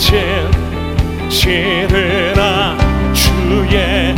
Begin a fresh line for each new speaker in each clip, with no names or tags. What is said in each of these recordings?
꽃은 시들아 주의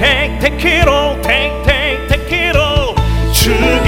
take take it all take take take it all 주